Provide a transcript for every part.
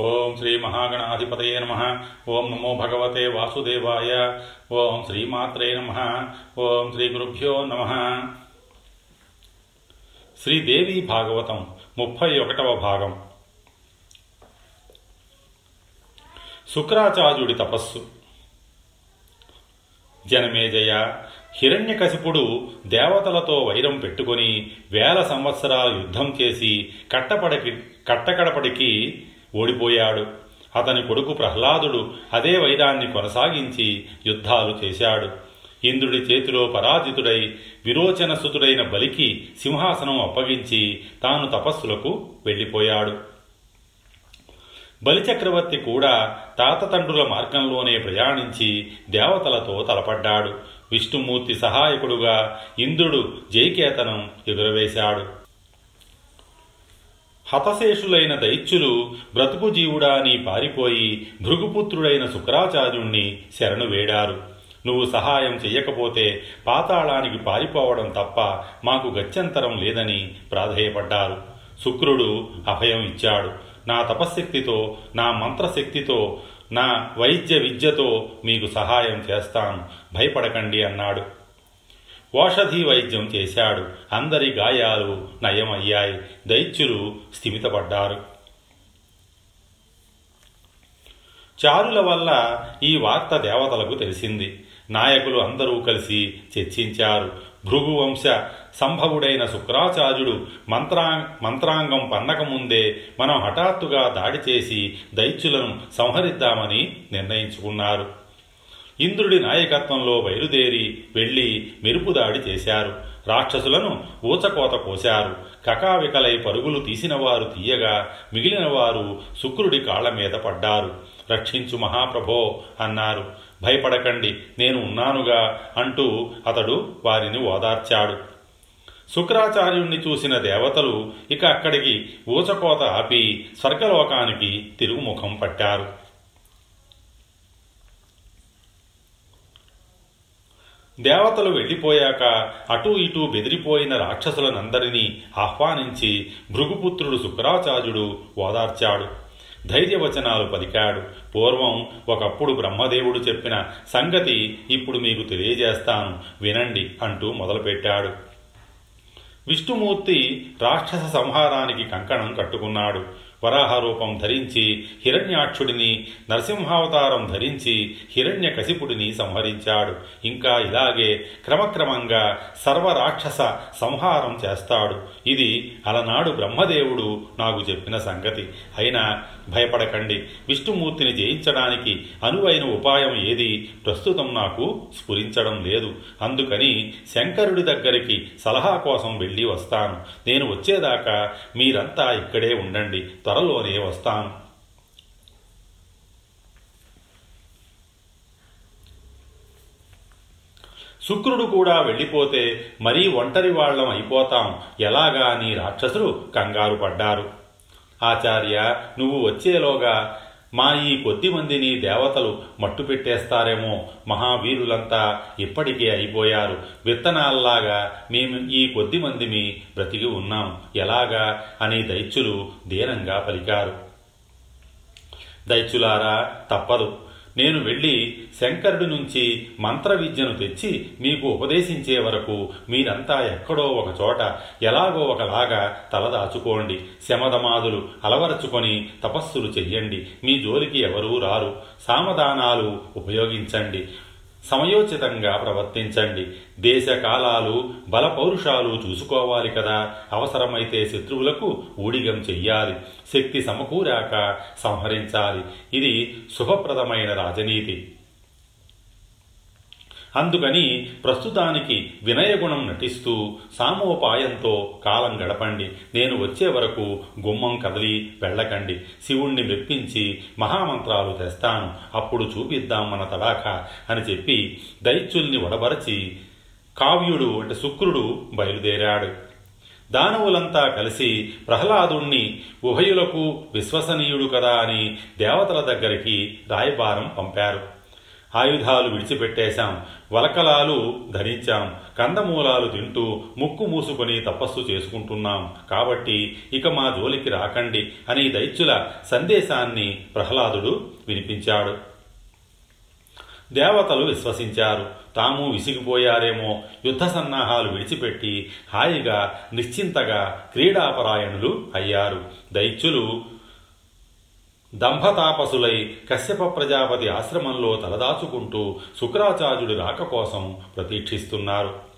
ఓం శ్రీ మహాగణాధిపతయే నమ. ఓం నమో భగవతే వాసుదేవాయ. ఓం శ్రీమాత్రే నమ. ఓం శ్రీ గురుభ్యో నమ. శ్రీదేవి భాగవతం ముప్పై ఒకటవ భాగం. శుక్రాచార్యుడి తపస్సు. జనమేజయ హిరణ్యకశిపుడు దేవతలతో వైరం పెట్టుకొని వేల సంవత్సరాలు యుద్ధం చేసి కట్టపడకి కట్టకడపడికి ఓడిపోయాడు. అతని కొడుకు ప్రహ్లాదుడు అదే వైరాన్ని కొనసాగించి యుద్ధాలు చేశాడు. ఇంద్రుడి చేతిలో పరాజితుడై విరోచనసుతుడైన బలికి సింహాసనం అప్పగించి తాను తపస్సులకు వెళ్ళిపోయాడు. బలిచక్రవర్తి కూడా తాతతండ్రుల మార్గంలోనే ప్రయాణించి దేవతలతో తలపడ్డాడు. విష్ణుమూర్తి సహాయకుడుగా ఇంద్రుడు జైకేతనం ఎగురవేశాడు. హతశేషులైన దైత్యులు బ్రతుకు జీవుడాని పారిపోయి భృగుపుత్రుడైన శుక్రాచార్యుణ్ణి శరణు వేడారు. నువ్వు సహాయం చెయ్యకపోతే పాతాళానికి పారిపోవడం తప్ప మాకు గత్యంతరం లేదని ప్రాధేయపడ్డారు. శుక్రుడు అభయం ఇచ్చాడు. నా తపశ్శక్తితో నా మంత్రశక్తితో నా వైద్య విద్యతో మీకు సహాయం చేస్తాను. భయపడకండి అన్నాడు. ఓషధి వైద్యం చేశాడు. అందరి గాయాలు నయమయ్యాయి. దైత్యులు స్థిమితపడ్డారు. చారుల వల్ల ఈ వార్త దేవతలకు తెలిసింది. నాయకులు అందరూ కలిసి చర్చించారు. భృగువంశ సంభవుడైన శుక్రాచార్యుడు మంత్రా మంత్రాంగం పన్నకముందే మనం హఠాత్తుగా దాడి చేసి దైత్యులను సంహరిద్దామని నిర్ణయించుకున్నారు. ఇంద్రుడి నాయకత్వంలో బయలుదేరి వెళ్ళి మెరుపు దాడి చేశారు. రాక్షసులను ఊచకోత కోశారు. కకావికలై పరుగులు తీసినవారు తీయగా మిగిలిన వారు శుక్రుడి కాళ్ళ మీద పడ్డారు. రక్షించు మహాప్రభో అన్నారు. భయపడకండి నేను ఉన్నానుగా అంటూ అతడు వారిని ఓదార్చాడు. శుక్రాచార్యుణ్ణి చూసిన దేవతలు ఇక అక్కడికి ఊచకోత ఆపి స్వర్గలోకానికి తిరుగుముఖం పట్టారు. దేవతలు వెళ్ళిపోయాక అటూ ఇటూ బెదిరిపోయిన రాక్షసులనందరినీ ఆహ్వానించి భృగుపుత్రుడు శుక్రాచార్యుడు ఓదార్చాడు. ధైర్యవచనాలు పలికాడు. పూర్వం ఒకప్పుడు బ్రహ్మదేవుడు చెప్పిన సంగతి ఇప్పుడు మీకు తెలియజేస్తాను. వినండి అంటూ మొదలుపెట్టాడు. విష్ణుమూర్తి రాక్షస సంహారానికి కంకణం కట్టుకున్నాడు. వరాహ రూపం ధరించి హిరణ్యాక్షుడిని నరసింహావతారం ధరించి హిరణ్యకశిపుడిని సంహరించాడు. ఇంకా ఇలాగే క్రమక్రమంగా సర్వరాక్షస సంహారం చేస్తాడు. ఇది అలనాడు బ్రహ్మదేవుడు నాకు చెప్పిన సంగతి. అయినా భయపడకండి. విష్ణుమూర్తిని జయించడానికి అనువైన ఉపాయం ఏది ప్రస్తుతం నాకు స్ఫురించడం లేదు. అందుకని శంకరుడి దగ్గరికి సలహా కోసం వెళ్ళి వస్తాను. నేను వచ్చేదాకా మీరంతా ఇక్కడే ఉండండి. త్వరలోనే వస్తాను. శుక్రుడు కూడా వెళ్ళిపోతే మరీ ఒంటరి వాళ్ళం అయిపోతాం. ఎలాగా? నీ రాక్షసులు కంగారు పడ్డారు. ఆచార్య నువ్వు వచ్చేలోగా మా ఈ కొద్ది మందిని దేవతలు మట్టు పెట్టేస్తారేమో మహావీరులంతా ఇప్పటికే అయిపోయారు. విత్తనాల్లాగా మేము ఈ కొద్దిమందిమి బ్రతికి ఉన్నాం. ఎలాగా? అని దైత్యులు దీనంగా పలికారు. దైత్యులారా తప్పదు. నేను వెళ్ళి శంకరుడి నుంచి మంత్ర విద్యను తెచ్చి మీకు ఉపదేశించే వరకు మీరంతా ఎక్కడో ఒక చోట ఎలాగో ఒకలాగా తలదాచుకోండి శమధమాదులు అలవరచుకొని తపస్సులు చెయ్యండి. మీ జోలికి ఎవరూ రారు. సామధానాలు ఉపయోగించండి. సమయోచితంగా ప్రవర్తించండి. దేశ కాలాలు బలపౌరుషాలు చూసుకోవాలి కదా. అవసరమైతే శత్రువులకు ఊడిగం చెయ్యాలి. శక్తి సమకూరాక సంహరించాలి. ఇది శుభప్రదమైన రాజనీతి. అందుకని ప్రస్తుతానికి వినయగుణం నటిస్తూ సామోపాయంతో కాలం గడపండి. నేను వచ్చే వరకు గుమ్మం కదలి వెళ్ళకండి. శివుణ్ణి మెప్పించి మహామంత్రాలు తెస్తాను. అప్పుడు చూపిద్దాం మన తడాక అని చెప్పి దైత్యుల్ని వడబరచి కావ్యుడు అంటే శుక్రుడు బయలుదేరాడు. దానవులంతా కలిసి ప్రహ్లాదుణ్ణి ఉభయులకు విశ్వసనీయుడు కదా అని దేవతల దగ్గరికి రాయబారం పంపారు. ఆయుధాలు విడిచిపెట్టేశాం. వలకలాలు ధరించాం. కందమూలాలు తింటూ ముక్కు మూసుకొని తపస్సు చేసుకుంటున్నాం. కాబట్టి ఇక మా జోలికి రాకండి అని దైత్యుల సందేశాన్ని ప్రహ్లాదుడు వినిపించాడు. దేవతలు విశ్వసించారు. తాము విసిగిపోయారేమో. యుద్ధ సన్నాహాలు విడిచిపెట్టి హాయిగా నిశ్చింతగా క్రీడాపరాయణులు అయ్యారు. దైత్యులు దంభతాపసులై కశ్యప ప్రజాపతి ఆశ్రమంలో తలదాచుకుంటూ శుక్రాచార్యుడి రాక కోసం ప్రతీక్షిస్తున్నారు.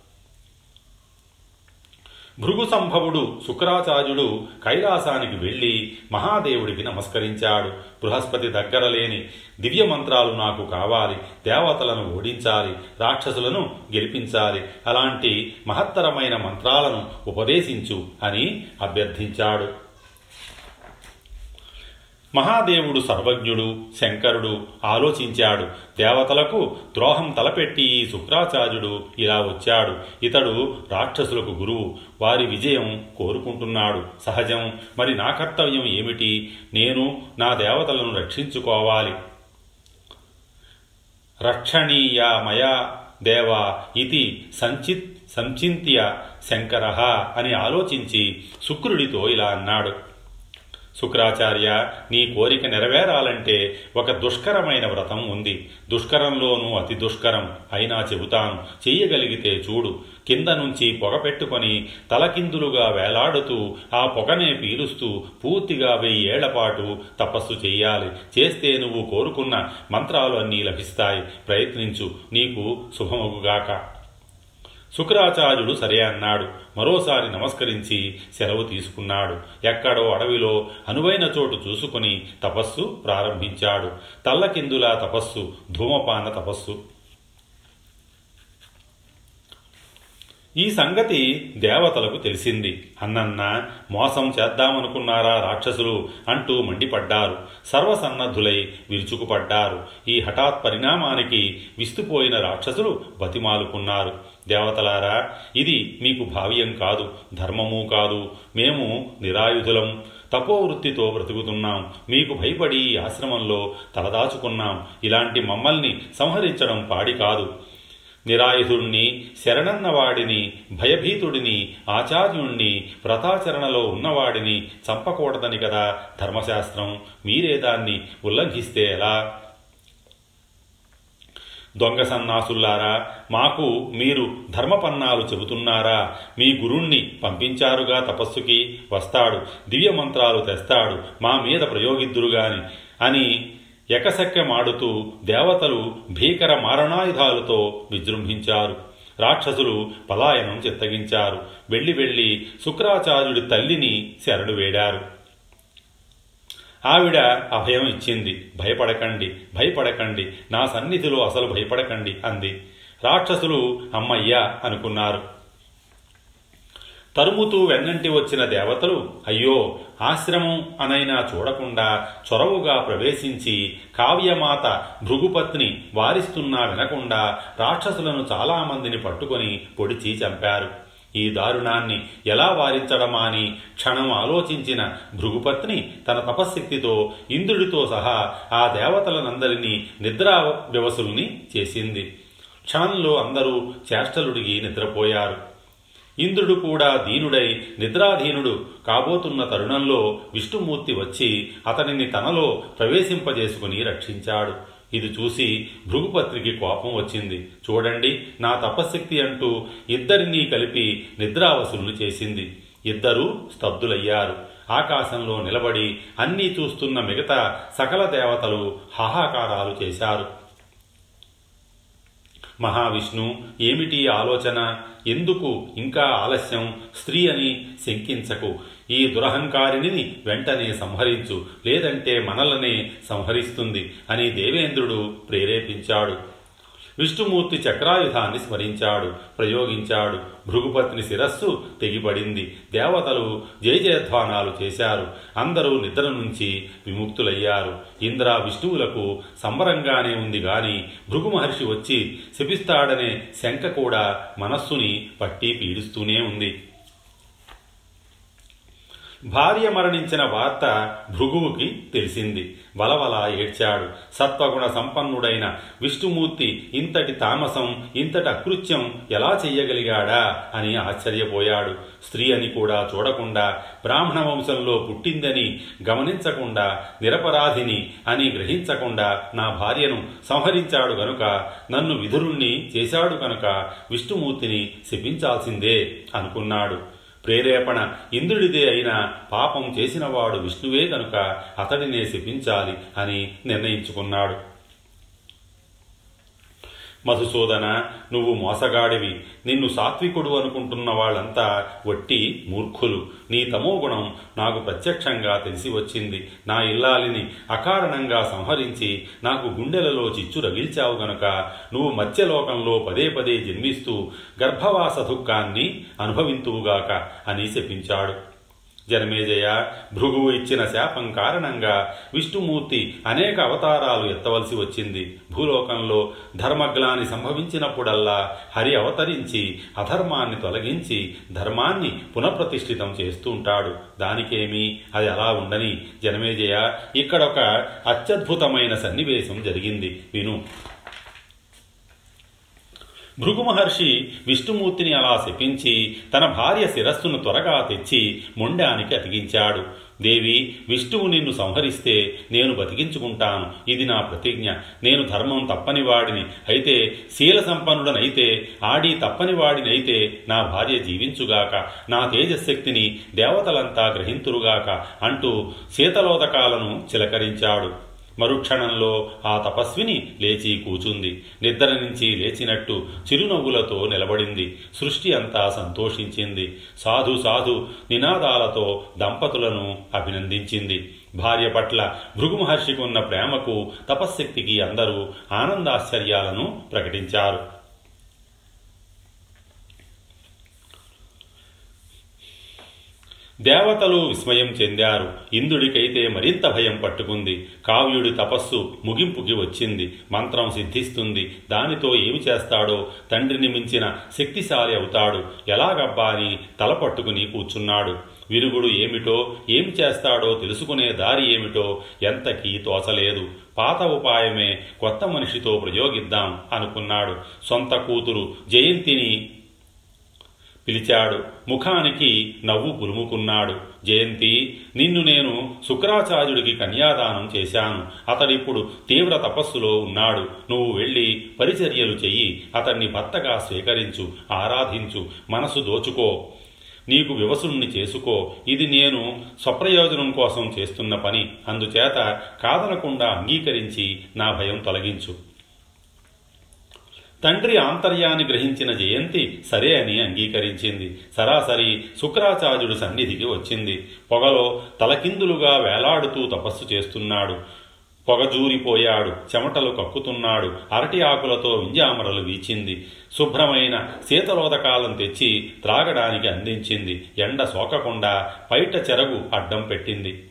భృగు సంభవుడు శుక్రాచార్యుడు కైలాసానికి వెళ్ళి మహాదేవుడికి నమస్కరించాడు. బృహస్పతి దగ్గర లేని దివ్య మంత్రాలు నాకు కావాలి దేవతలను ఓడించాలి రాక్షసులను గెలిపించాలి అలాంటి మహత్తరమైన మంత్రాలను ఉపదేశించు అని అభ్యర్థించాడు. మహాదేవుడు సర్వజ్ఞుడు శంకరుడు ఆలోచించాడు. దేవతలకు ద్రోహం తలపెట్టి ఈ శుక్రాచార్యుడు ఇలా వచ్చాడు. ఇతడు రాక్షసులకు గురువు. వారి విజయం కోరుకుంటున్నాడు. సహజం. మరి నా కర్తవ్యం ఏమిటి? నేను నా దేవతలను రక్షించుకోవాలి. రక్షణీయ మయా దేవ ఇది సంచిత్ సంచింత్య శంకర అని ఆలోచించి శుక్రుడితో ఇలా అన్నాడు. శుక్రాచార్య నీ కోరిక నెరవేరాలంటే ఒక దుష్కరమైన వ్రతం ఉంది. దుష్కరంలోనూ అతి దుష్కరం. అయినా చెబుతాను చెయ్యగలిగితే చూడు. కింద నుంచి పొగ పెట్టుకొని తలకిందులుగా వేలాడుతూ ఆ పొగనే పీలుస్తూ పూర్తిగా వెయ్యి ఏళ్ళపాటు తపస్సు చెయ్యాలి. చేస్తే నువ్వు కోరుకున్న మంత్రాలు అన్నీ లభిస్తాయి. ప్రయత్నించు. నీకు శుభమగుగాక. శుక్రాచార్యుడు సరే అన్నాడు. మరోసారి నమస్కరించి సెలవు తీసుకున్నాడు. ఎక్కడో అడవిలో అనువైన చోటు చూసుకుని తపస్సు ప్రారంభించాడు. తల్లకిందుల తపస్సు ధూమపాన తపస్సు ఈ సంగతి దేవతలకు తెలిసింది. అన్నన్న మోసం చేద్దామనుకున్నారా రాక్షసులు? అంటూ మండిపడ్డారు. సర్వసన్నద్ధులై విరుచుకుపడ్డారు. ఈ హఠాత్ పరిణామానికి విస్తుపోయిన రాక్షసులు బతిమాలుకున్నారు. దేవతలారా ఇది మీకు భావ్యం కాదు ధర్మము కాదు. మేము నిరాయుధులం. తపోవృత్తితో బ్రతుకుతున్నాం. మీకు భయపడి ఈ ఆశ్రమంలో తలదాచుకున్నాం. ఇలాంటి మమ్మల్ని సంహరించడం పాడి కాదు. నిరాయుధుణ్ణి శరణన్నవాడిని భయభీతుడిని ఆచార్యుణ్ణి వ్రతాచరణలో ఉన్నవాడిని చంపకూడదని కదా ధర్మశాస్త్రం. మీరే దాన్ని ఉల్లంఘిస్తే ఎలా? దొంగ సన్నాసుల్లారా మాకు మీరు ధర్మపన్నాలు చెబుతున్నారా? మీ గురుణ్ణి పంపించారుగా తపస్సుకి? వస్తాడు దివ్య మంత్రాలు తెస్తాడు మా మీద ప్రయోగిద్దురుగాని అని ఎకసెక్కెమాడుతూ దేవతలు భీకర మారణాయుధాలతో విజృంభించారు. రాక్షసులు పలాయనం చిత్తగించారు. వెళ్ళి వెళ్ళి శుక్రాచార్యుడి తల్లిని శరణు వేడారు. ఆవిడ అభయం ఇచ్చింది. భయపడకండి భయపడకండి. నా సన్నిధిలో అసలు భయపడకండి అంది. రాక్షసులు అమ్మయ్యా అనుకున్నారు. తరుముతూ వెన్నంటి వచ్చిన దేవతలు అయ్యో ఆశ్రమం అనైనా చూడకుండా చొరవుగా ప్రవేశించి కావ్యమాత భృగుపత్ని వారిస్తున్నా వినకుండా రాక్షసులను చాలామందిని పట్టుకొని పొడిచి చంపారు. ఈ దారుణాన్ని ఎలా వారించడమా అని క్షణం ఆలోచించిన భృగుపత్ని తన తపశ్శక్తితో ఇంద్రుడితో సహా ఆ దేవతలనందరినీ నిద్రా వ్యవసుల్ని చేసింది. క్షణంలో అందరూ చేష్టలుడిగి నిద్రపోయారు. ఇంద్రుడు కూడా దీనుడై నిద్రాధీనుడు. కాబోతున్న తరుణంలో విష్ణుమూర్తి వచ్చి అతనిని తనలో ప్రవేశింపజేసుకుని రక్షించాడు. ఇది చూసి భృగుపత్రికి కోపం వచ్చింది. చూడండి నా తపశక్తి అంటూ ఇద్దరినీ కలిపి నిద్రావసులు చేసింది. ఇద్దరూ స్తబ్దులయ్యారు. ఆకాశంలో నిలబడి అన్నీ చూస్తున్న మిగతా సకల దేవతలు హాహాకారాలు చేశారు. మహావిష్ణు ఏమిటి ఆలోచన? ఎందుకు ఇంకా ఆలస్యం? స్త్రీ అని శంకించకు. ఈ దురహంకారిణిని వెంటనే సంహరించు లేదంటే మనలనే సంహరిస్తుంది అని దేవేంద్రుడు ప్రేరేపించాడు. విష్ణుమూర్తి చక్రాయుధాన్ని స్మరించాడు ప్రయోగించాడు. భృగుపతిని శిరస్సు తెగిపడింది. దేవతలు జయజయధ్వానాలు చేశారు. అందరూ నిద్ర నుంచి విముక్తులయ్యారు. ఇంద్ర విష్ణువులకు సంబరంగానే ఉంది గాని భృగు మహర్షి వచ్చి శపిస్తాడనే శంక కూడా మనస్సుని పట్టి పీడిస్తూనే ఉంది. భార్య మరణించిన వార్త భృగువుకి తెలిసింది. వలవల ఏడ్చాడు. సత్వగుణ సంపన్నుడైన విష్ణుమూర్తి ఇంతటి తామసం ఇంతటి అకృత్యం ఎలా చెయ్యగలిగాడా అని ఆశ్చర్యపోయాడు. స్త్రీ అని కూడా చూడకుండా బ్రాహ్మణ వంశంలో పుట్టిందని గమనించకుండా నిరపరాధిని అని గ్రహించకుండా నా భార్యను సంహరించాడు గనుక నన్ను విధురుణ్ణి చేశాడు కనుక విష్ణుమూర్తిని శపించాల్సిందే అనుకున్నాడు. ప్రేరేపణ ఇంద్రుడిదే అయినా పాపం చేసినవాడు విష్ణువే కనుక అతడినే శపించాలి అని నిర్ణయించుకున్నాడు. మధుసూదన నువ్వు మోసగాడివి. నిన్ను సాత్వికుడు అనుకుంటున్న వాళ్ళంతా వట్టి మూర్ఖులు. నీ తమోగుణం నాకు ప్రత్యక్షంగా తెలిసి వచ్చింది. నా ఇల్లాలిని అకారణంగా సంహరించి నాకు గుండెలలో చిచ్చు రగిల్చావు గనుక నువ్వు మత్స్యలోకంలో పదే పదే జన్మిస్తూ గర్భవాస దుఃఖాన్ని అనుభవింతువుగాక అని శపించాడు జనమేజయ భృగువు ఇచ్చిన శాపం కారణంగా విష్ణుమూర్తి అనేక అవతారాలు ఎత్తవలసి వచ్చింది. భూలోకంలో ధర్మగ్లాని సంభవించినప్పుడల్లా హరి అవతరించి అధర్మాన్ని తొలగించి ధర్మాన్ని పునఃప్రతిష్ఠితం చేస్తూ ఉంటాడు. దానికేమీ అది అలా ఉండని జనమేజయ ఇక్కడ ఒక అత్యద్భుతమైన సన్నివేశం జరిగింది. విను. భృగు మహర్షి విష్ణుమూర్తిని అలా శపించి తన భార్య శిరస్సును త్వరగా తెచ్చి మొండానికి అతికించాడు. దేవి విష్ణువు నిన్ను సంహరిస్తే నేను బతికించుకుంటాను. ఇది నా ప్రతిజ్ఞ. నేను ధర్మం తప్పని వాడిని అయితే శీల సంపన్నుడనైతే ఆడి తప్పని వాడినైతే నా భార్య జీవించుగాక. నా తేజశక్తిని దేవతలంతా గ్రహింతురుగాక అంటూ శీతలోదకాలను చిలకరించాడు. మరుక్షణంలో ఆ తపస్విని లేచి కూచుంది. నిద్ర నుంచి లేచినట్టు చిరునవ్వులతో నిలబడింది. సృష్టి అంతా సంతోషించింది. సాధు సాధు నినాదాలతో దంపతులను అభినందించింది. భార్య పట్ల భృగుమహర్షికి ఉన్న ప్రేమకు తపశ్శక్తికి అందరూ ఆనందాశ్చర్యాలను ప్రకటించారు. దేవతలు విస్మయం చెందారు. ఇంద్రుడికైతే మరింత భయం పట్టుకుంది. కావ్యుడి తపస్సు ముగింపుకి వచ్చింది. మంత్రం సిద్ధిస్తుంది. దానితో ఏమి చేస్తాడో? తండ్రిని మించిన శక్తిశాలి అవుతాడు. ఎలాగబ్బా అని తల పట్టుకుని కూర్చున్నాడు. విరుగుడు ఏమిటో? ఏం చేస్తాడో తెలుసుకునే దారి ఏమిటో? ఎంతకీ తోచలేదు. పాత ఉపాయమే కొత్త మనిషితో ప్రయోగిద్దాం అనుకున్నాడు. సొంత కూతురు జయంతిని పిలిచాడు. ముఖానికి నవ్వు పులుముకున్నాడు జయంతి నిన్ను నేను శుక్రాచార్యుడికి కన్యాదానం చేశాను. అతడిప్పుడు తీవ్ర తపస్సులో ఉన్నాడు. నువ్వు వెళ్ళి పరిచర్యలు చెయ్యి. అతన్ని భర్తగా స్వీకరించు ఆరాధించు మనసు దోచుకో. నీకు వివసుణ్ణి చేసుకో. ఇది నేను స్వప్రయోజనం కోసం చేస్తున్న పని. అందుచేత కాదనకుండా అంగీకరించి నా భయం తొలగించు. తండ్రి ఆంతర్యాన్ని గ్రహించిన జయంతి సరే అని అంగీకరించింది. సరాసరి శుక్రాచార్యుడు సన్నిధికి వచ్చింది. పొగలో తలకిందులుగా వేలాడుతూ తపస్సు చేస్తున్నాడు. పొగజూరిపోయాడు చెమటలు కక్కుతున్నాడు. అరటి ఆకులతో వింజామరలు వీచింది. శుభ్రమైన శీతలోదకాలం తెచ్చి త్రాగడానికి అందించింది. ఎండ సోకకుండా పైట చెరగు అడ్డం పెట్టింది.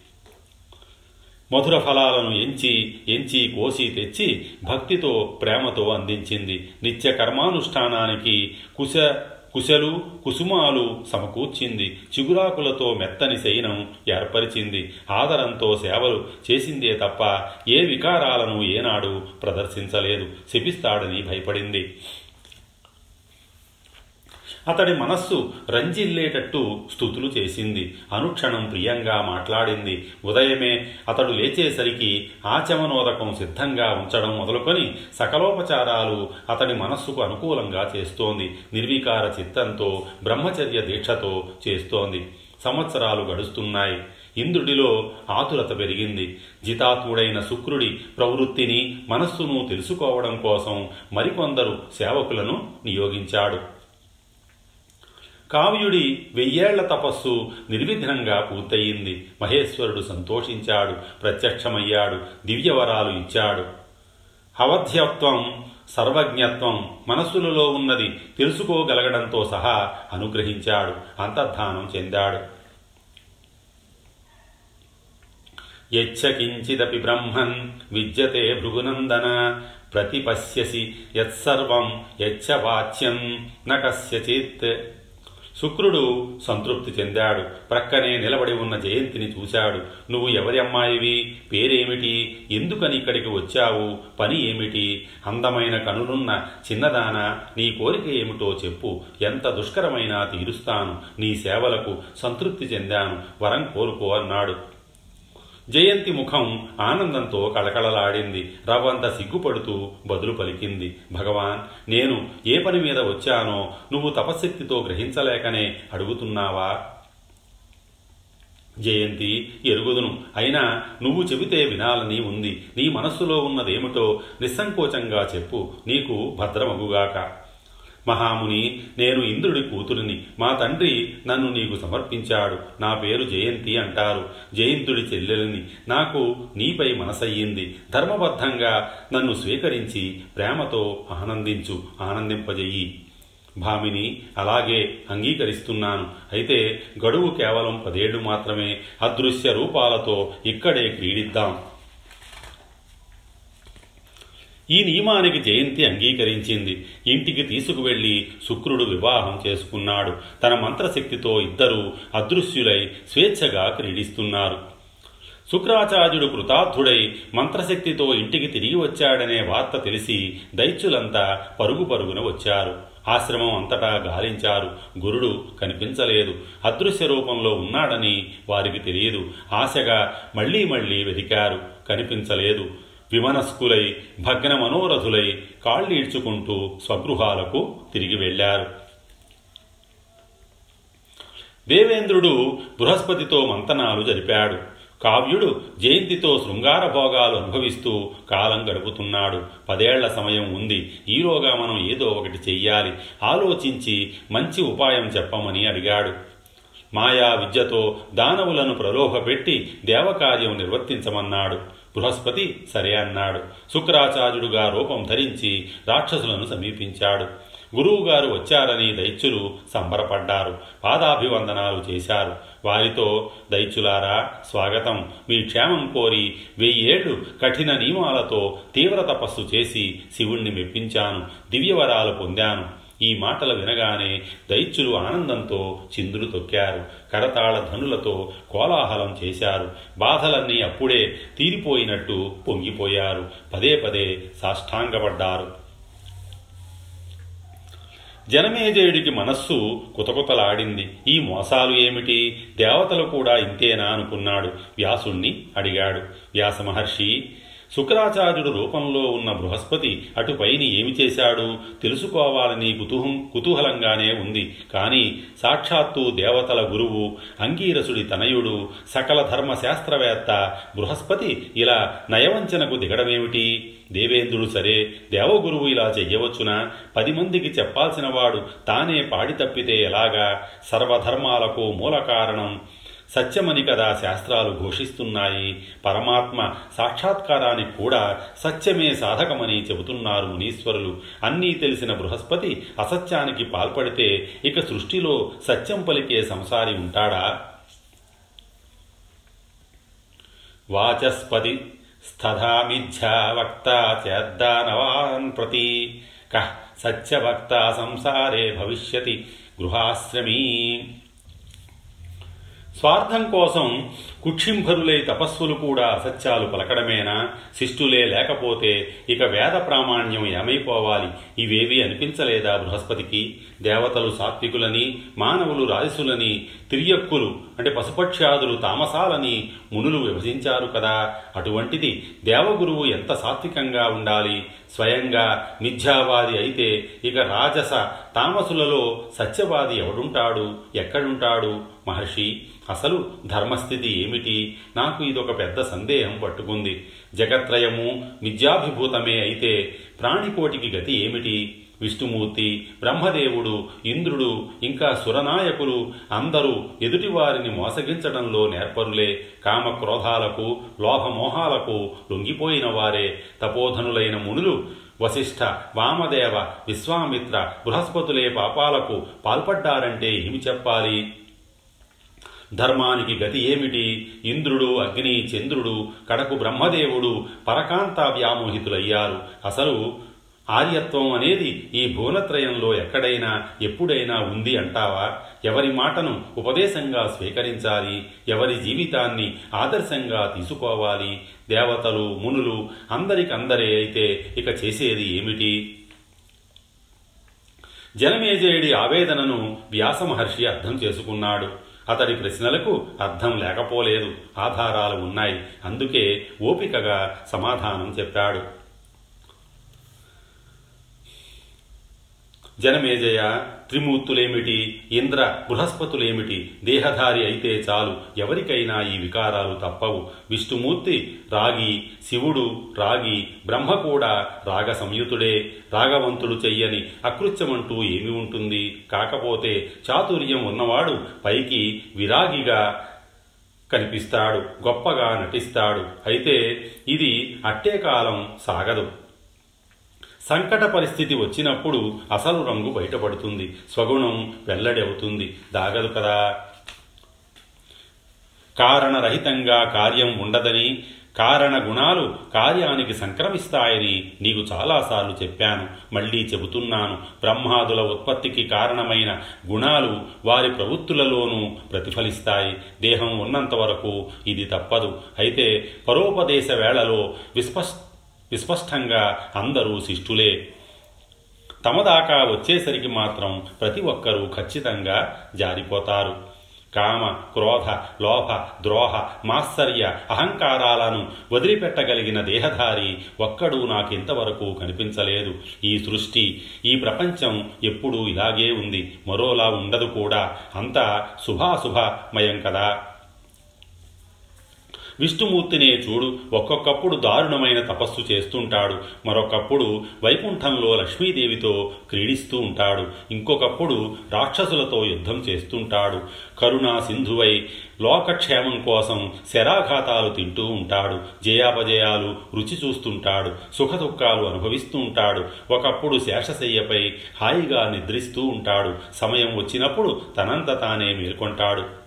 మధుర ఫలాలను ఎంచి ఎంచి కోసి తెచ్చి భక్తితో ప్రేమతో అందించింది. నిత్య కర్మానుష్ఠానానికి కుశ కుశలు కుసుమాలు సమకూర్చింది. చిగురాకులతో మెత్తని శయనం ఏర్పరిచింది. ఆదరంతో సేవలు చేసిందే తప్ప ఏ వికారాలను ఏనాడు ప్రదర్శించలేదు. శపిస్తాడని భయపడింది. అతడి మనస్సు రంజిల్లేటట్టు స్థుతులు చేసింది. అనుక్షణం ప్రియంగా మాట్లాడింది. ఉదయమే అతడు లేచేసరికి ఆచమనోదకం సిద్ధంగా ఉంచడం మొదలుకొని సకలోపచారాలు అతడి మనస్సుకు అనుకూలంగా చేస్తోంది. నిర్వికార చిత్తంతో బ్రహ్మచర్య దీక్షతో చేస్తోంది. సంవత్సరాలు గడుస్తున్నాయి. ఇంద్రుడిలో ఆతురత పెరిగింది. జితాత్ముడైన శుక్రుడి ప్రవృత్తిని మనస్సును తెలుసుకోవడం కోసం మరికొందరు సేవకులను నియోగించాడు. కావ్యుడి వెయ్యేళ్ళ తపస్సు నిర్విఘ్నంగా పూర్తయింది. మహేశ్వరుడు సంతోషించాడు ప్రత్యక్షమయ్యాడు దివ్యవరాలు ఇచ్చాడు. అవధ్యత్వం సర్వజ్ఞత్వం మనస్సులలో ఉన్నది తెలుసుకోగలగడంతో సహా అనుగ్రహించాడు అంతర్ధానం చెందాడు. యచ్చకించిదపి బ్రహ్మన్ విద్యతే భృగునందన ప్రతిపశ్యసి యత్సర్వం యచ్చ వాచ్యం న కస్యచిత్ శుక్రుడు సంతృప్తి చెందాడు. ప్రక్కనే నిలబడి ఉన్న జయంతిని చూశాడు. నువ్వు ఎవరి అమ్మాయివి? పేరేమిటి? ఎందుకని ఇక్కడికి వచ్చావు? పని ఏమిటి? అందమైన కనులున్న చిన్నదాన నీ కోరిక ఏమిటో చెప్పు. ఎంత దుష్కరమైనా తీరుస్తాను. నీ సేవలకు సంతృప్తి చెందాను. వరం కోరుకో అన్నాడు. జయంతి ముఖం ఆనందంతో కళకళలాడింది. రవ్వంత సిగ్గుపడుతూ బదులు పలికింది. భగవాన్ నేను ఏ పని మీద వచ్చానో నువ్వు తపశక్తితో గ్రహించలేకనే అడుగుతున్నావా? జయంతి ఎరుగుదును. అయినా నువ్వు చెబితే వినాలని ఉంది. నీ మనస్సులో ఉన్నదేమిటో నిస్సంకోచంగా చెప్పు. నీకు భద్రమగుగాక. మహాముని నేను ఇంద్రుడి కూతురిని. మా తండ్రి నన్ను నీకు సమర్పించాడు. నా పేరు జయంతి అంటారు. జయంతుడి చెల్లెలిని నాకు నీపై మనసయ్యింది. ధర్మబద్ధంగా నన్ను స్వీకరించి ప్రేమతో ఆనందించు ఆనందింపజెయ్యి. భామిని అలాగే అంగీకరిస్తున్నాను. అయితే గడువు కేవలం పదేళ్ళు మాత్రమే. అదృశ్య రూపాలతో ఇక్కడే క్రీడిద్దాం. ఈ నియమానికి జయంతి అంగీకరించింది. ఇంటికి తీసుకువెళ్ళి శుక్రుడు వివాహం చేసుకున్నాడు. తన మంత్రశక్తితో ఇద్దరూ అదృశ్యులై స్వేచ్ఛగా క్రీడిస్తున్నారు. శుక్రాచార్యుడు కృతార్థుడై మంత్రశక్తితో ఇంటికి తిరిగి వచ్చాడనే వార్త తెలిసి దైత్యులంతా పరుగు పరుగున వచ్చారు. ఆశ్రమం అంతటా గాలించారు. గురుడు కనిపించలేదు. అదృశ్య రూపంలో ఉన్నాడని వారికి తెలియదు. ఆశగా మళ్ళీ మళ్ళీ వెతికారు. కనిపించలేదు. విమనస్కులై భగ్న మనోరథులై కాళ్ళీడ్చుకుంటూ స్వగృహాలకు తిరిగి వెళ్ళారు. దేవేంద్రుడు బృహస్పతితో మంతనాలు జరిపాడు. కావ్యుడు జయంతితో శృంగార భోగాలు అనుభవిస్తూ కాలం గడుపుతున్నాడు. పదేళ్ళ సమయం ఉంది. ఈలోగా మనం ఏదో ఒకటి చెయ్యాలి. ఆలోచించి మంచి ఉపాయం చెప్పమని అడిగాడు. మాయా విద్యతో దానవులను ప్రలోభపెట్టి దేవకార్యం నిర్వర్తించమన్నాడు. బృహస్పతి సరే అన్నాడు. శుక్రాచార్యుడుగా రూపం ధరించి రాక్షసులను సమీపించాడు. గురువుగారు వచ్చారని దైత్యులు సంబరపడ్డారు. పాదాభివందనాలు చేశారు. వారితో దైత్యులారా స్వాగతం. మీ క్షేమం కోరి వెయ్యేళ్ళు కఠిన నియమాలతో తీవ్ర తపస్సు చేసి శివుణ్ణి మెప్పించాను. దివ్యవరాలు పొందాను. ఈ మాటలు వినగానే దైత్యులు ఆనందంతో చిందులు తొక్కారు. కరతాళ ధనులతో కోలాహలం చేశారు. బాధలన్నీ అప్పుడే తీరిపోయినట్టు పొంగిపోయారు. పదే పదే సాష్టాంగపడ్డారు. జనమేజయుడికి మనస్సు కుతకుతలాడింది. ఈ మోసాలు ఏమిటి? దేవతలు కూడా ఇంతేనా అనుకున్నాడు. వ్యాసుణ్ణి అడిగాడు. వ్యాస మహర్షి శుక్రాచార్యుడు రూపంలో ఉన్న బృహస్పతి అటుపైని ఏమి చేశాడు? తెలుసుకోవాలని కుతూహం కుతూహలంగానే ఉంది. కానీ సాక్షాత్తు దేవతల గురువు అంగీరసుడి తనయుడు సకల ధర్మ శాస్త్రవేత్త బృహస్పతి ఇలా నయవంచనకు దిగడమేమిటి? దేవేంద్రుడు సరే దేవగురువు ఇలా చెయ్యవచ్చునా? పది మందికి చెప్పాల్సిన వాడు తానే పాడి తప్పితే ఎలాగా? సర్వధర్మాలకు మూల కారణం సత్యమని కదా శాస్త్రాలు ఘోషిస్తున్నాయి. పరమాత్మ సాక్షాత్కారానికి కూడా సత్యమే సాధకమని చెబుతున్నారు మునీశ్వరులు. అన్నీ తెలిసిన బృహస్పతి అసత్యానికి పాల్పడితే ఇక సృష్టిలో సత్యం పలికే సంసారి ఉంటాడా? వాచస్పతి స్థధామిథ్యా వక్త చేద్దానవాన్ ప్రతి. కః సత్యవక్త సంసారే భవిష్యతి గృహాశ్రమీ. స్వార్థం కోసం కుక్షింభరులై తపస్సులు కూడా అసత్యాలు పలకడమేనా? శిష్టులే లేకపోతే ఇక వేద ప్రామాణ్యం ఏమైపోవాలి? ఇవేవి అనిపించలేదా బృహస్పతికి? దేవతలు సాత్వికులని మానవులు రాజసులని తిరియక్కులు అంటే పశుపక్ష్యాదులు తామసాలని మునులు విభజించారు కదా. అటువంటిది దేవగురువు ఎంత సాత్వికంగా ఉండాలి? స్వయంగా మిథ్యావాది అయితే ఇక రాజస తామసులలో సత్యవాది ఎవడుంటాడు? ఎక్కడుంటాడు? మహర్షి అసలు ధర్మస్థితి ఏమిటి? నాకు ఇదొక పెద్ద సందేహం పట్టుకుంది. జగత్రయము మిథ్యాభిభూతమే అయితే ప్రాణికోటికి గతి ఏమిటి? విష్ణుమూర్తి బ్రహ్మదేవుడు ఇంద్రుడు ఇంకా సురనాయకులు అందరూ ఎదుటివారిని మోసగించడంలో నేర్పరులే. కామక్రోధాలకు లోభమోహాలకు లొంగిపోయిన వారే. తపోధనులైన మునులు వశిష్ఠ వామదేవ విశ్వామిత్ర బృహస్పతులే పాపాలకు పాల్పడ్డారంటే ఏమి చెప్పాలి? ధర్మానికి గతి ఏమిటి? ఇంద్రుడు అగ్ని చంద్రుడు కడకు బ్రహ్మదేవుడు పరకాంత వ్యామోహితులయ్యారు అసలు ఆర్యత్వం అనేది ఈ భువనత్రయంలో ఎక్కడైనా ఎప్పుడైనా ఉంది అంటావా? ఎవరి మాటను ఉపదేశంగా స్వీకరించాలి? ఎవరి జీవితాన్ని ఆదర్శంగా తీసుకోవాలి? దేవతలు మునులు అందరికందరే అయితే ఇక చేసేది ఏమిటి? జనమేజయుడి ఆవేదనను వ్యాసమహర్షి అర్థం చేసుకున్నాడు. అతడి ప్రశ్నలకు అర్థం లేకపోలేదు. ఆధారాలు ఉన్నాయి. అందుకే ఓపికగా సమాధానం చెప్పాడు. జనమేజయ త్రిమూర్తులేమిటి ఇంద్ర బృహస్పతులేమిటి దేహధారి అయితే చాలు ఎవరికైనా ఈ వికారాలు తప్పవు. విష్ణుమూర్తి రాగి శివుడు రాగి బ్రహ్మ కూడా రాగ సంయుతుడే రాగవంతుడు చెయ్యని అకృత్యమంటూ ఏమి ఉంటుంది? కాకపోతే చాతుర్యం ఉన్నవాడు పైకి విరాగిగా కనిపిస్తాడు గొప్పగా నటిస్తాడు. అయితే ఇది అట్టే కాలం సాగదు. సంకట పరిస్థితి వచ్చినప్పుడు అసలు రంగు బయటపడుతుంది. స్వగుణం వెల్లడి అవుతుంది దాగదు కదా. కారణరహితంగా కార్యం ఉండదని కారణ గుణాలు కార్యానికి సంక్రమిస్తాయని నీకు చాలాసార్లు చెప్పాను. మళ్ళీ చెబుతున్నాను. బ్రహ్మాదుల ఉత్పత్తికి కారణమైన గుణాలు వారి ప్రవృత్తులలోనూ ప్రతిఫలిస్తాయి. దేహం ఉన్నంత వరకు ఇది తప్పదు. అయితే పరోపదేశ వేళలో విస్పష్ట విస్పష్టంగా అందరూ శిష్టులే. తమ దాకా వచ్చేసరికి మాత్రం ప్రతి ఒక్కరూ ఖచ్చితంగా జారిపోతారు. కామ క్రోధ లోభ ద్రోహ మాత్సర్య అహంకారాలను వదిలిపెట్టగలిగిన దేహధారి ఒక్కడూ నాకింతవరకు కనిపించలేదు. ఈ సృష్టి ఈ ప్రపంచం ఎప్పుడూ ఇలాగే ఉంది. మరోలా ఉండదు కూడా. అంతా శుభాశుభమయం కదా. విష్ణుమూర్తినే చూడు ఒక్కొక్కప్పుడు దారుణమైన తపస్సు చేస్తుంటాడు. మరొకప్పుడు వైకుంఠంలో లక్ష్మీదేవితో క్రీడిస్తూ ఉంటాడు. ఇంకొకప్పుడు రాక్షసులతో యుద్ధం చేస్తుంటాడు. కరుణా సింధువై లోకక్షేమం కోసం శరాఘాతాలు తింటూ ఉంటాడు. జయాపజయాలు రుచి చూస్తుంటాడు. సుఖదుఖాలు అనుభవిస్తూ ఉంటాడు. ఒకప్పుడు శేషశయ్యపై హాయిగా నిద్రిస్తూ ఉంటాడు. సమయం వచ్చినప్పుడు తనంత తానే మేల్కొంటాడు.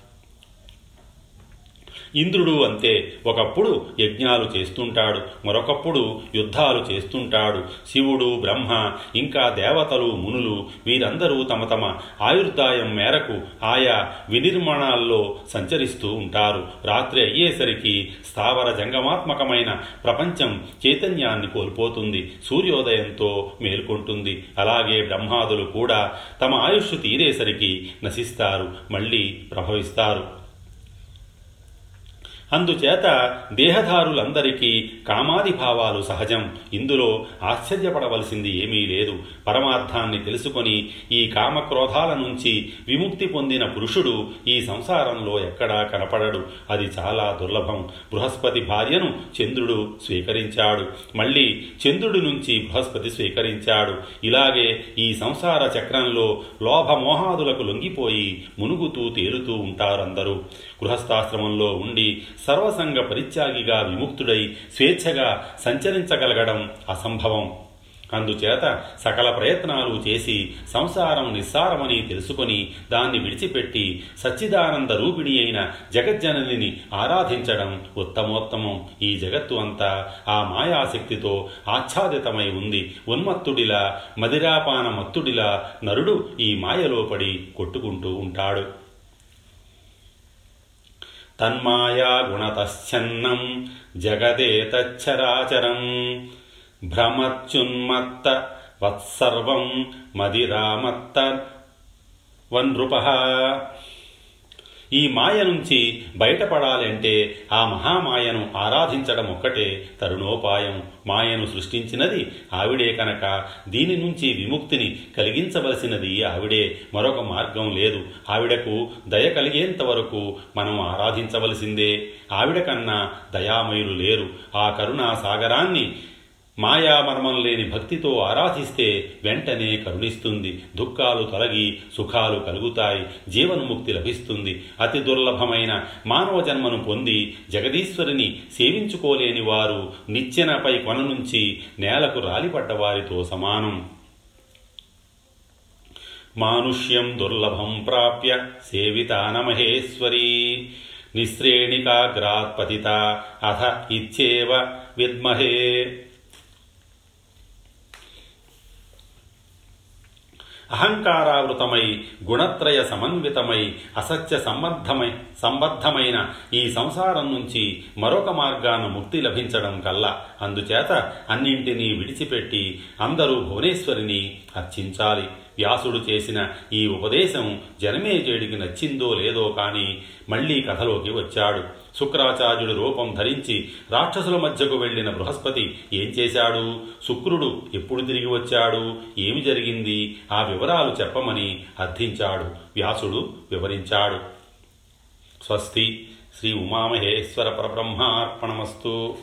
ఇంద్రుడు అంతే. ఒకప్పుడు యజ్ఞాలు చేస్తుంటాడు మరొకప్పుడు యుద్ధాలు చేస్తుంటాడు. శివుడు బ్రహ్మ ఇంకా దేవతలు మునులు వీరందరూ తమ తమ ఆయుర్దాయం మేరకు ఆయా వినిర్మాణాల్లో సంచరిస్తూ ఉంటారు. రాత్రి అయ్యేసరికి స్థావర జంగమాత్మకమైన ప్రపంచం చైతన్యాన్ని కోల్పోతుంది సూర్యోదయంతో మేల్కొంటుంది. అలాగే బ్రహ్మాదులు కూడా తమ ఆయుష్ తీరేసరికి నశిస్తారు మళ్ళీ ప్రభవిస్తారు. అందుచేత దేహదారులందరికీ కామాది భావాలు సహజం. ఇందులో ఆశ్చర్యపడవలసింది ఏమీ లేదు. పరమార్థాన్ని తెలుసుకొని ఈ కామక్రోధాల నుంచి విముక్తి పొందిన పురుషుడు ఈ సంసారంలో ఎక్కడా కనపడడు. అది చాలా దుర్లభం. బృహస్పతి భార్యను చంద్రుడు స్వీకరించాడు. మళ్ళీ చంద్రుడి నుంచి బృహస్పతి స్వీకరించాడు. ఇలాగే ఈ సంసార చక్రంలో లోభమోహాదులకు లొంగిపోయి మునుగుతూ తేలుతూ ఉంటారందరూ. గృహస్థాశ్రమంలో ఉండి సర్వసంగ పరిత్యాగిగా విముక్తుడై స్వేచ్ఛగా సంచరించగలగడం అసంభవం. అందుచేత సకల ప్రయత్నాలు చేసి సంసారం నిస్సారమని తెలుసుకొని దాన్ని విడిచిపెట్టి సచ్చిదానంద రూపిణి అయిన జగజ్జననిని ఆరాధించడం ఉత్తమోత్తమం. ఈ జగత్తు అంతా ఆ మాయాశక్తితో ఆచ్ఛాదితమై ఉంది. ఉన్మత్తుడిలా మదిరాపాన మత్తుడిలా నరుడు ఈ మాయలో పడి కొట్టుకుంటూ ఉంటాడు. తన్మాయా గుణతశ్చన్నం జగదేతచ్చరాచరం. భ్రమత్యున్మత్త వత్సర్వం మదిరామత్త వన్ృప ఈ మాయ నుంచి బయటపడాలంటే ఆ మహామాయను ఆరాధించడం ఒక్కటే తరుణోపాయం. మాయను సృష్టించినది ఆవిడే కనుక. దీని నుంచి విముక్తిని కలిగించవలసినది ఆవిడే. మరొక మార్గం లేదు. ఆవిడకు దయ కలిగేంత వరకు మనం ఆరాధించవలసిందే. ఆవిడ కన్నా దయామయులు లేరు. ఆ కరుణా సాగరాన్ని మాయామర్మం లేని భక్తితో ఆరాధిస్తే వెంటనే కరుణిస్తుంది. దుఃఖాలు తొలగి సుఖాలు కలుగుతాయి. జీవన్ముక్తి లభిస్తుంది. అతి దుర్లభమైన మానవ జన్మను పొంది జగదీశ్వరిని సేవించుకోలేని వారు నిచ్చెనపై కొన నుంచి నేలకు రాలిపడ్డ వారితో సమానం. మానుష్యం దుర్లభం ప్రాప్య సేవితాన మహేశ్వరీ నిశ్రేణికాగ్రాత్పతిత అథ ఇచ్చేవ విద్మహే. అహంకారావృతమై గుణత్రయ సమన్వితమై అసత్య సంబద్ధమై సంబద్ధమైన ఈ సంసారం నుంచి మరొక మార్గాన ముక్తి లభించడం కల్లా. అందుచేత అన్నింటినీ విడిచిపెట్టి అందరూ భువనేశ్వరిని అర్చించాలి. వ్యాసుడు చేసిన ఈ ఉపదేశం జనమేజేడికి నచ్చిందో లేదో కానీ మళ్ళీ కథలోకి వచ్చాడు. శుక్రాచార్యుడు రూపం ధరించి రాక్షసుల మధ్యకు వెళ్ళిన బృహస్పతి ఏం చేశాడు? శుక్రుడు ఎప్పుడు తిరిగి వచ్చాడు? ఏమి జరిగింది? ఆ వివరాలు చెప్పమని అర్థించాడు. వ్యాసుడు వివరించాడు. స్వస్తి. శ్రీ ఉమామహేశ్వర పరబ్రహ్మార్పణమస్తు.